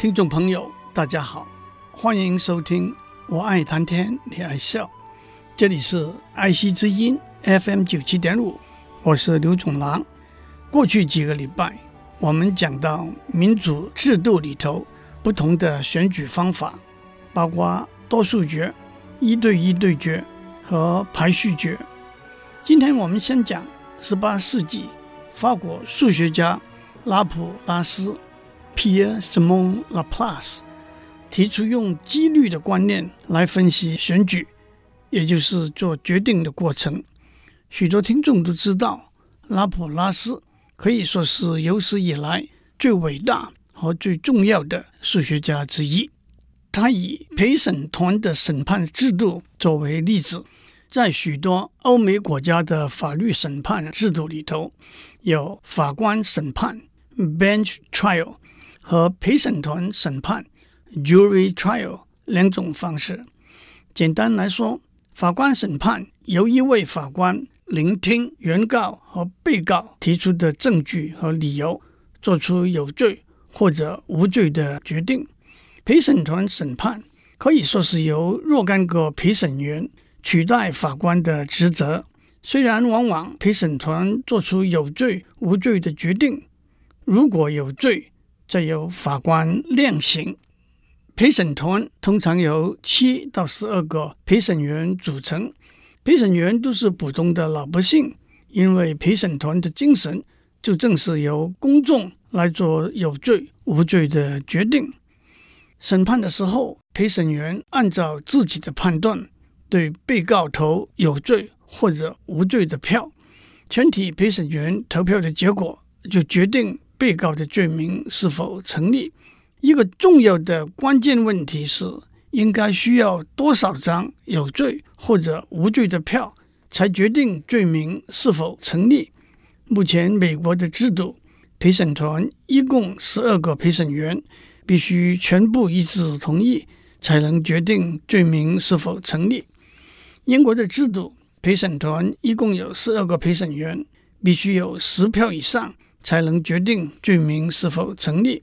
听众朋友，大家好，欢迎收听《我爱谈天，你爱笑》，这里是爱惜之音 FM 九七点五，我是刘总郎。过去几个礼拜，我们讲到民主制度里头不同的选举方法，包括多数决、一对一对决和排序决。今天我们先讲十八世纪法国数学家拉普拉斯。Pierre-Simon Laplace 提出用几率的观念来分析选举，也就是做决定的过程。许多听众都知道，拉普拉斯可以说是有史以来最伟大和最重要的数学家之一。他以陪审团的审判制度作为例子，在许多欧美国家的法律审判制度里头，有法官审判 （bench trial）。和陪审团审判 （jury trial） 两种方式。简单来说，法官审判由一位法官聆听原告和被告提出的证据和理由，做出有罪或者无罪的决定。陪审团审判可以说是由若干个陪审员取代法官的职责。虽然往往陪审团做出有罪无罪的决定，如果有罪，再由法官量刑。陪审团通常由七到十二个陪审员组成，陪审员都是普通的老百姓，因为陪审团的精神就正是由公众来做有罪无罪的决定。审判的时候，陪审员按照自己的判断，对被告投有罪或者无罪的票，全体陪审员投票的结果就决定。被告的罪名是否成立？一个重要的关键问题是，应该需要多少张有罪或者无罪的票，才决定罪名是否成立？目前美国的制度，陪审团一共十二个陪审员，必须全部一致同意，才能决定罪名是否成立。英国的制度，陪审团一共有十二个陪审员，必须有十票以上。才能决定罪名是否成立。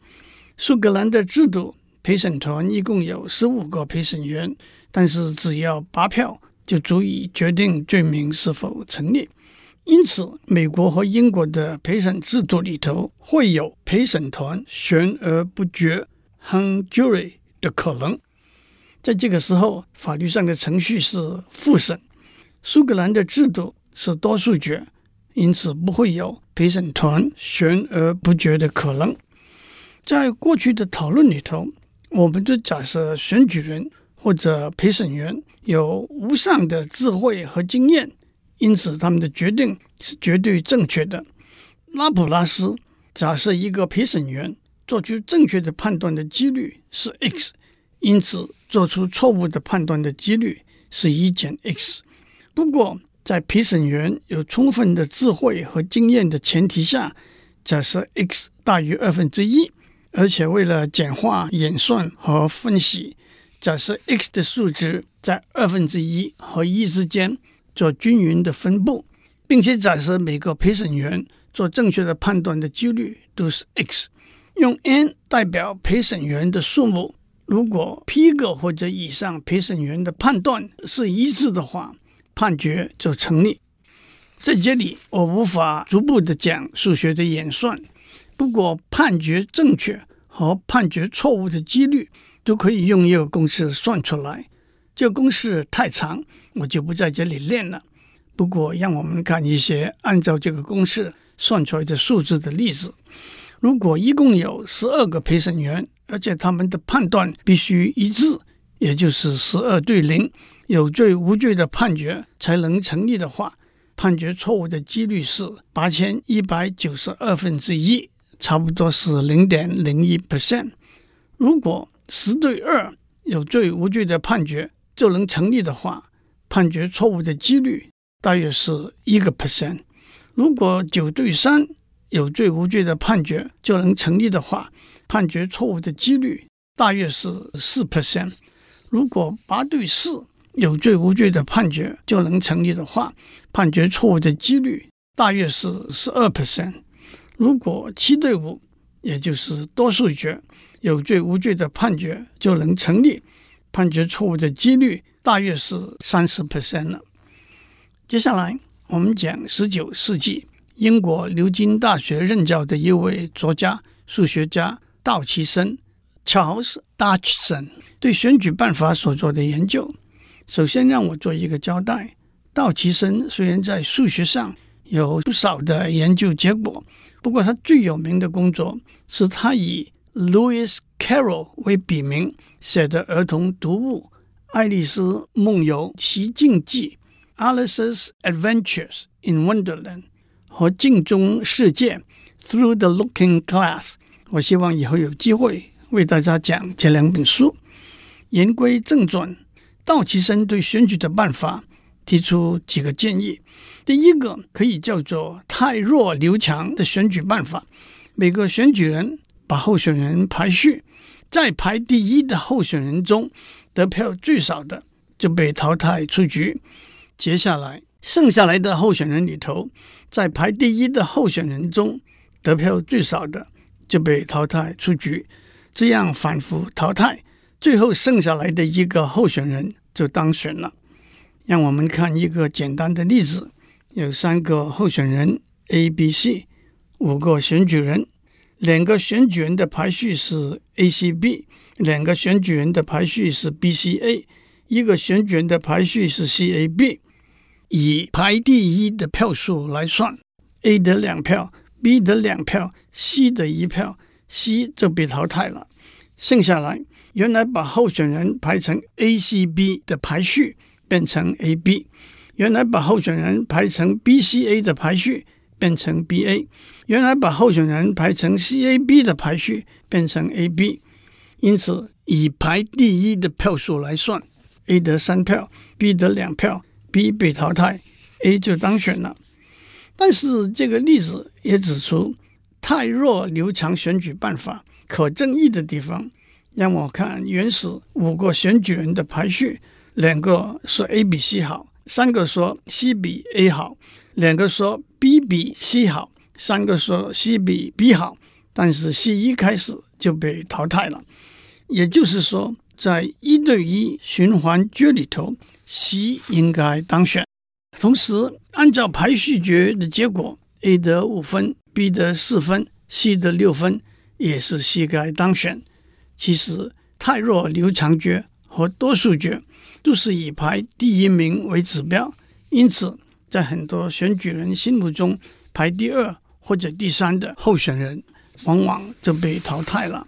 苏格兰的制度，陪审团一共有十五个陪审员，但是只要八票就足以决定罪名是否成立。因此，美国和英国的陪审制度里头会有陪审团悬而不决 （hung jury） 的可能。在这个时候，法律上的程序是复审。苏格兰的制度是多数决。因此不会有陪审团悬而不决的可能。在过去的讨论里头，我们就假设选举人或者陪审员有无上的智慧和经验，因此他们的决定是绝对正确的。拉普拉斯假设一个陪审员做出正确的判断的几率是 x，因此做出错误的判断的几率是一减 x。不过，在陪审员有充分的智慧和经验的前提下，假设 x 大于二分之一，而且为了简化演算和分析，假设 x 的数值在二分之一和一之间做均匀的分布，并且假设每个陪审员做正确的判断的几率都是 x，用 n 代表陪审员的数目，如果 p 个或者以上陪审员的判断是一致的话。判决就成立。在这里，我无法逐步的讲数学的演算，不过判决正确和判决错误的几率都可以用一个公式算出来。这个公式太长，我就不在这里练了。不过，让我们看一些按照这个公式算出来的数字的例子。如果一共有十二个陪审员，而且他们的判断必须一致，也就是十二对零。有罪无罪的判决才能成立的话，判决错误的几率是八千一百九十二分之一，差不多是零点零一 percent。如果十对二有罪无罪的判决就能成立的话，判决错误的几率大约是一个 percent。如果九对三有罪无罪的判决就能成立的话，判决错误的几率大约是四 percent。如果八对四有罪无罪的判决就能成立的话，判决错误的几率大约是十二 percent。如果七对五，也就是多数决，有罪无罪的判决就能成立，判决错误的几率大约是三十 percent 了。接下来我们讲十九世纪英国牛津大学任教的一位作家、数学家道奇森 （Charles Dodgson） 对选举办法所做的研究。首先，让我做一个交代。道奇森虽然在数学上有不少的研究结果，不过他最有名的工作是他以 Lewis Carroll 为笔名写的儿童读物《爱丽丝梦游奇境记》（Alice's Adventures in Wonderland） 和《镜中世界》（Through the Looking Glass）。我希望以后有机会为大家讲这两本书。言归正传。道奇森对选举的办法提出几个建议。第一个可以叫做“汰弱留强”的选举办法。每个选举人把候选人排序，在排第一的候选人中得票最少的就被淘汰出局。接下来剩下来的候选人里头，在排第一的候选人中得票最少的就被淘汰出局。这样反复淘汰。最后剩下来的一个候选人就当选了。让我们看一个简单的例子：有三个候选人 A、B、C，五个选举人，两个选举人的排序是 A、C、B，两个选举人的排序是 B、C、A，一个选举人的排序是 C、A、B。以排第一的票数来算，A 得两票，B 得两票，C 得一票，C 就被淘汰了。剩下来。原来把候选人排成 A、C、B 的排序变成 A、B；原来把候选人排成 B、C、A 的排序变成 B、A；原来把候选人排成 C、A、B 的排序变成 A、B。因此，以排第一的票数来算，A 得三票，B 得两票，B 被淘汰，A 就当选了。但是这个例子也指出，太弱留强选举办法可争议的地方。让我看原始五个选举人的排序，两个说 A 比 C 好，三个说 C 比 A 好，两个说 B 比 C 好，三个说 C 比 B 好，但是 C 一开始就被淘汰了。也就是说，在一对一循环决里头，C 应该当选。同时，按照排序决的结果，A 得五分，B 得四分，C 得六分，也是 C 该当选。其实，汰弱留强决和多数决都是以排第一名为指标，因此，在很多选举人心目中，排第二或者第三的候选人往往就被淘汰了。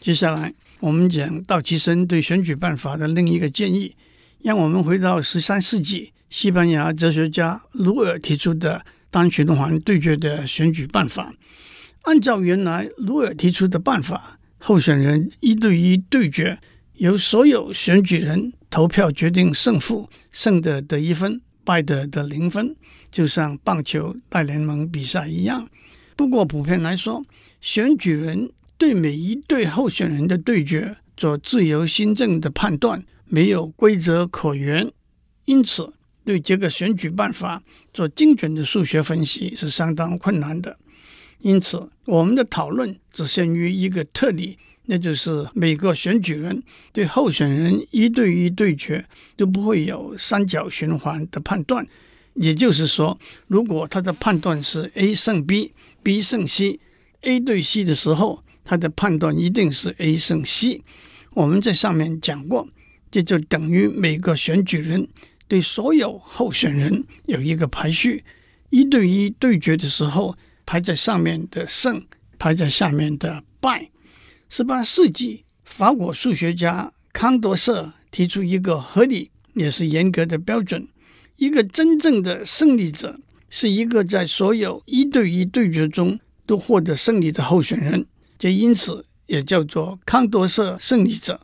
接下来，我们讲道奇森对选举办法的另一个建议，让我们回到十三世纪西班牙哲学家卢尔提出的单循环对决的选举办法。按照原来卢尔提出的办法。候选人一对一对决，由所有选举人投票决定胜负，胜的得一分，败的得零分，就像棒球大联盟比赛一样。不过普遍来说，选举人对每一对候选人的对决做自由心证的判断，没有规则可言，因此对这个选举办法做精准的数学分析是相当困难的。因此，我们的讨论只限于一个特例，那就是每个选举人对候选人一对一对决都不会有三角循环的判断。也就是说，如果他的判断是 A 胜 B，B 胜 C，A 对 C 的时候，他的判断一定是 A 胜 C。我们在上面讲过，这就等于每个选举人对所有候选人有一个排序，一对一对决的时候。排在上面的胜，排在下面的败。十八世纪，法国数学家康多瑟提出一个合理也是严格的标准：一个真正的胜利者是一个在所有一对一对决中都获得胜利的候选人，这因此也叫做康多瑟胜利者。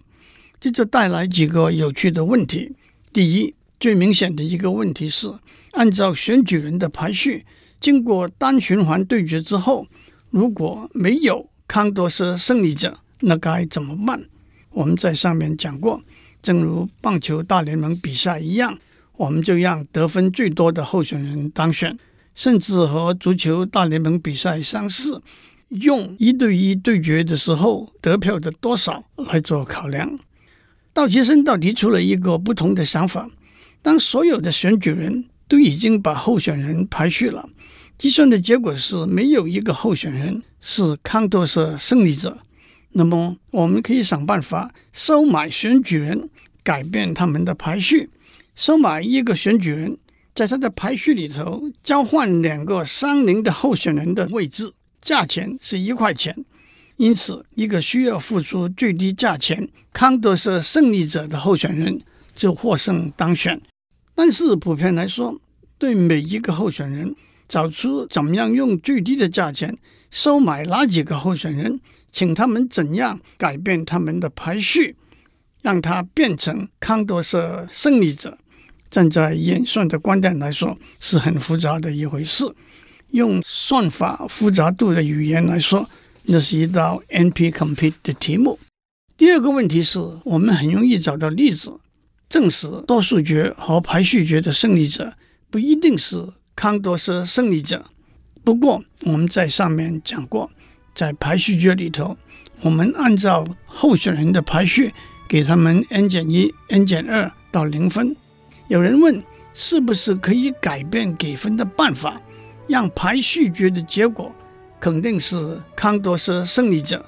这就带来几个有趣的问题。第一，最明显的一个问题是，按照选举人的排序，经过单循环对决之后，如果没有康多斯胜利者，那该怎么办？我们在上面讲过，正如棒球大联盟比赛一样，我们就让得分最多的候选人当选，甚至和足球大联盟比赛相似，用一对一对决的时候得票的多少来做考量。道奇森倒提出了一个不同的想法：当所有的选举人都已经把候选人排序了，计算的结果是没有一个候选人是康多瑟胜利者。那么，我们可以想办法收买选举人，改变他们的排序。收买一个选举人，在他的排序里头交换两个相邻的候选人的位置，价钱是一块钱。因此，一个需要付出最低价钱、康多瑟胜利者的候选人就获胜当选。但是，普遍来说，对每一个候选人找出怎么样用最低的价钱收买哪几个候选人，请他们怎样改变他们的排序，让他变成康多瑟胜利者，站在演算的观点来说，是很复杂的一回事。用算法复杂度的语言来说，那是一道 NP-complete 的题目。第二个问题是我们很容易找到例子，证实多数决和排序决的胜利者不一定是康多瑟胜利者。不过我们在上面讲过，在排序决里头，我们按照候选人的排序给他们 n 减一、n 减二到零分。有人问，是不是可以改变给分的办法，让排序决的结果？肯定是康多瑟胜利者，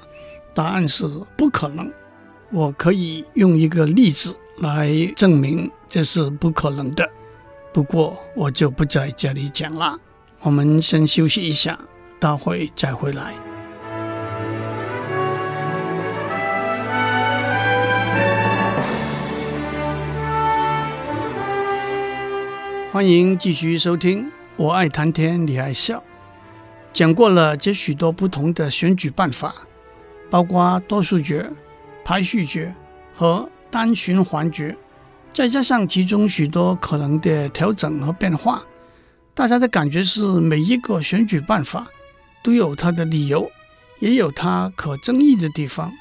答案是不可能。我可以用一个例子来证明这是不可能的，不过我就不在这里讲了。我们先休息一下，待会再回来。欢迎继续收听，我爱谈天，你爱笑。讲过了这许多不同的选举办法，包括多数决、排序决和单循环决，再加上其中许多可能的调整和变化，大家的感觉是每一个选举办法都有它的理由，也有它可争议的地方，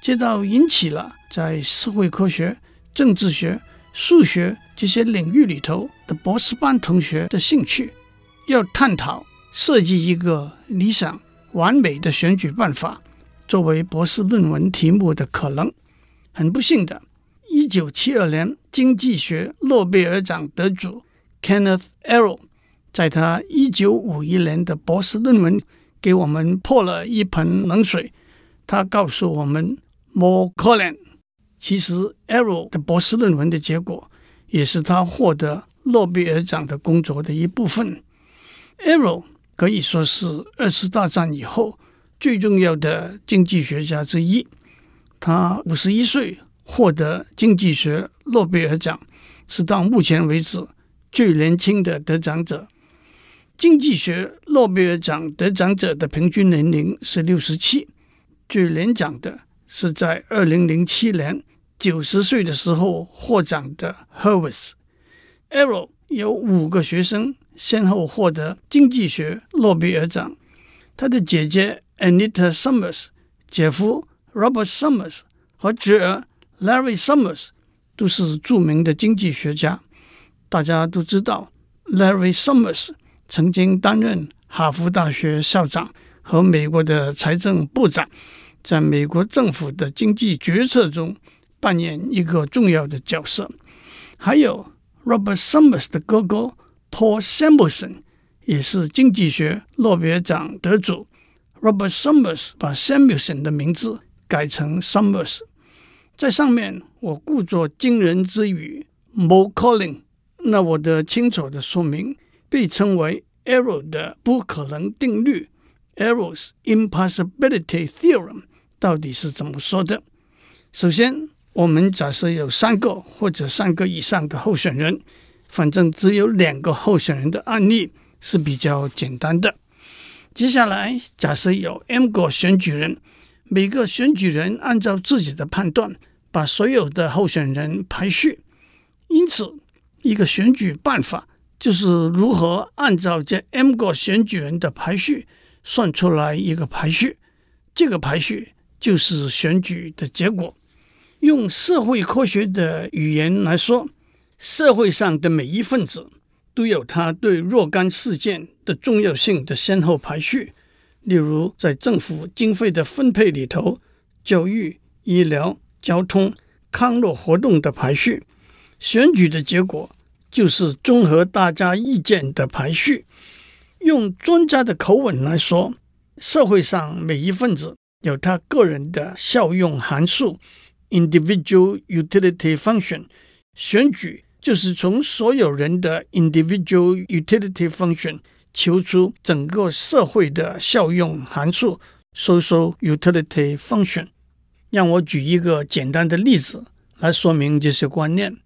这倒引起了在社会科学、政治学、数学这些领域里头的博士班同学的兴趣，要探讨。设计一个理想完美的选举办法，作为博士论文题目的可能。很不幸的，一九七二年经济学诺贝尔奖得主 Kenneth Arrow 在他一九五一年的博士论文给我们泼了一盆冷水。他告诉我们，More Colin，其实 Arrow 的博士论文的结果也是他获得诺贝尔奖的工作的一部分。Arrow 可以说是二次大战以后最重要的经济学家之一。他五十一岁获得经济学诺贝尔奖，是到目前为止最年轻的得奖者。经济学诺贝尔奖得奖者的平均年龄是六十七，最年长的是在二零零七年九十岁的时候获奖的 Hurwitz。Arrow 有五个学生。先后获得经济学诺贝尔奖，他的姐姐 Anita Summers、姐夫 Robert Summers 和侄儿 Larry Summers 都是著名的经济学家。大家都知道，Larry Summers 曾经担任哈佛大学校长和美国的财政部长，在美国政府的经济决策中扮演一个重要的角色。还有 Robert Summers 的哥哥。Paul Samuelson 也是经济学诺贝尔奖得主。Robert Summers 把 Samuelson 的名字改成 Summers。在上面我故作惊人之语 m o r calling 那我的清楚的说明被称为 Arrow 的不可能定律 （Arrow's Impossibility Theorem） 到底是怎么说的？首先，我们假设有三个或者三个以上的候选人。反正只有两个候选人的案例是比较简单的。接下来，假设有 M 个选举人，每个选举人按照自己的判断，把所有的候选人排序。因此，一个选举办法就是如何按照这 M 个选举人的排序算出来一个排序。这个排序就是选举的结果。用社会科学的语言来说，社会上的每一份子都有他对若干事件的重要性的先后排序。例如，在政府经费的分配里头，教育、医疗、交通、康乐活动的排序。选举的结果就是综合大家意见的排序。用专家的口吻来说，社会上每一份子有他个人的效用函数 （individual utility function）。选举就是从所有人的 individual utility function 求出整个社会的效用函数 （social utility function）。让我举一个简单的例子来说明这些观念。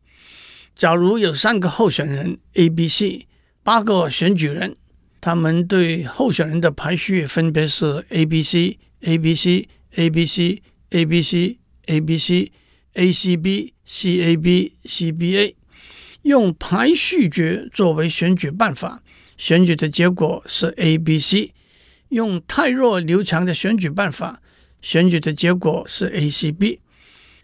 假如有三个候选人 A、B、C，八个选举人，他们对候选人的排序分别是 A、B、C、A、B、C、A、B、C、A、B、C、A、B、C、A、C、B、C、A、B、C、B、A。用排序决作为选举办法，选举的结果是 A、B、C。用太弱留强的选举办法，选举的结果是 A、C、B。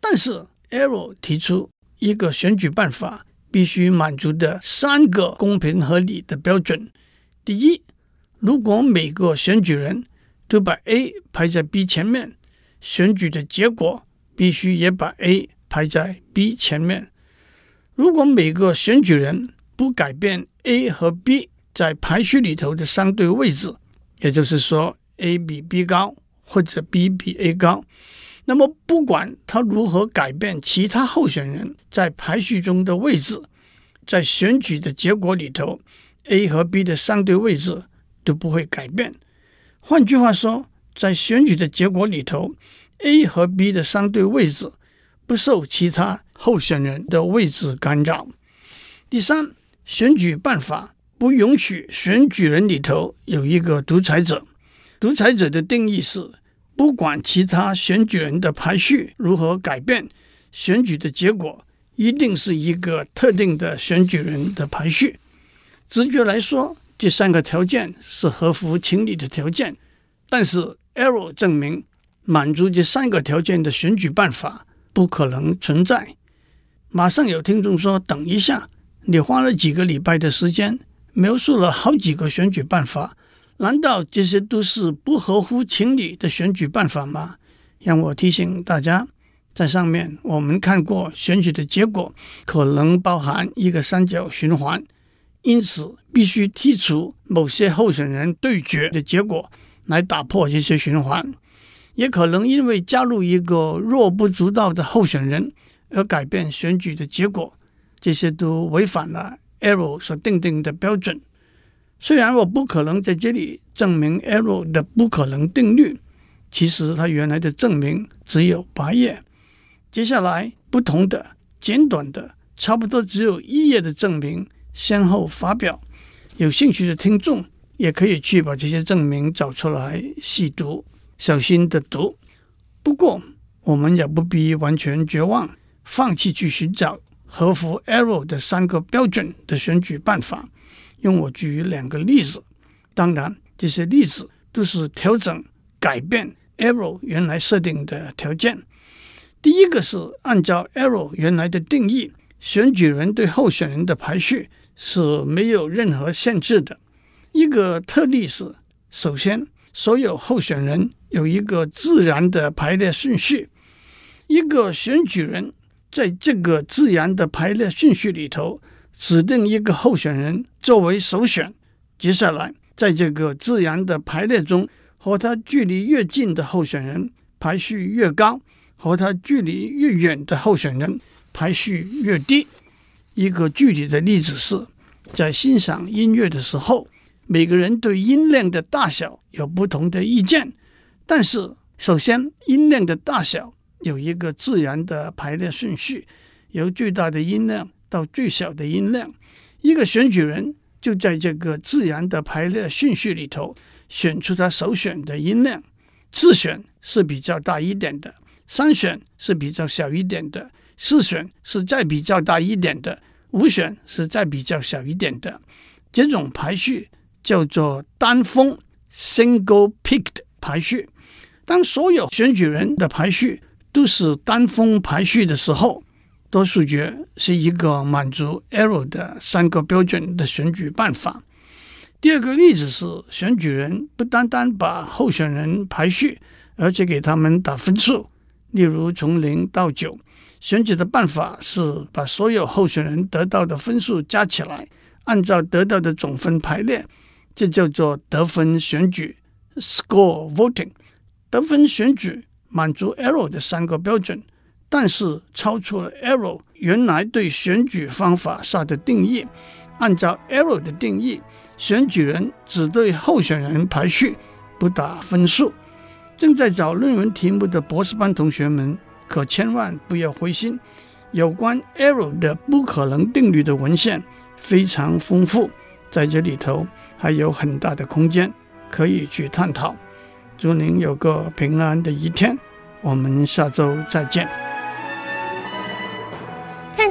但是 Arrow 提出。一个选举办法必须满足的三个公平合理的标准：第一，如果每个选举人都把 A 排在 B 前面，选举的结果必须也把 A 排在 B 前面；如果每个选举人不改变 A 和 B 在排序里头的相对位置，也就是说 A 比 B 高或者 B 比 A 高。那么，不管他如何改变其他候选人在排序中的位置，在选举的结果里头，A 和 B 的相对位置都不会改变。换句话说，在选举的结果里头，A 和 B 的相对位置不受其他候选人的位置干扰。第三，选举办法不允许选举人里头有一个独裁者。独裁者的定义是。不管其他选举人的排序如何改变，选举的结果一定是一个特定的选举人的排序。直觉来说，这三个条件是合乎情理的条件。但是，Arrow 证明满足这三个条件的选举办法不可能存在。马上有听众说：“等一下，你花了几个礼拜的时间，描述了好几个选举办法。”难道这些都是不合乎情理的选举办法吗？让我提醒大家，在上面我们看过选举的结果可能包含一个三角循环，因此必须剔除某些候选人对决的结果来打破这些循环，也可能因为加入一个弱不足道的候选人而改变选举的结果，这些都违反了 Arrow 所定定的标准。虽然我不可能在这里证明 Arrow 的不可能定律，其实它原来的证明只有八页。接下来，不同的、简短的、差不多只有一页的证明先后发表。有兴趣的听众也可以去把这些证明找出来细读，小心的读。不过，我们也不必完全绝望，放弃去寻找合乎 Arrow 的三个标准的选举办法。用我举两个例子，当然这些例子都是调整、改变 Arrow 原来设定的条件。第一个是按照 Arrow 原来的定义，选举人对候选人的排序是没有任何限制的。一个特例是，首先所有候选人有一个自然的排列顺序，一个选举人在这个自然的排列顺序里头。指定一个候选人作为首选，接下来在这个自然的排列中，和他距离越近的候选人排序越高，和他距离越远的候选人排序越低。一个具体的例子是，在欣赏音乐的时候，每个人对音量的大小有不同的意见，但是首先音量的大小有一个自然的排列顺序，由最大的音量。到最小的音量，一个选举人就在这个自然的排列顺序里头选出他首选的音量，次选是比较大一点的，三选是比较小一点的，四选是再比较大一点的，五选是再比较小一点的。这种排序叫做单峰 （single-peaked） 排序。当所有选举人的排序都是单峰排序的时候，多数决是一个满足 Arrow 的三个标准的选举办法。第二个例子是，选举人不单单把候选人排序，而且给他们打分数。例如，从零到九，选举的办法是把所有候选人得到的分数加起来，按照得到的总分排列，这叫做得分选举 （score voting）。得分选举满足 Arrow 的三个标准，但是超出了 Arrow 原来对选举方法下的定义。按照 Arrow 的定义，选举人只对候选人排序，不打分数。正在找论文题目的博士班同学们，可千万不要灰心。有关 Arrow 的不可能定律的文献非常丰富，在这里头还有很大的空间可以去探讨。祝您有个平安的一天，我们下周再见。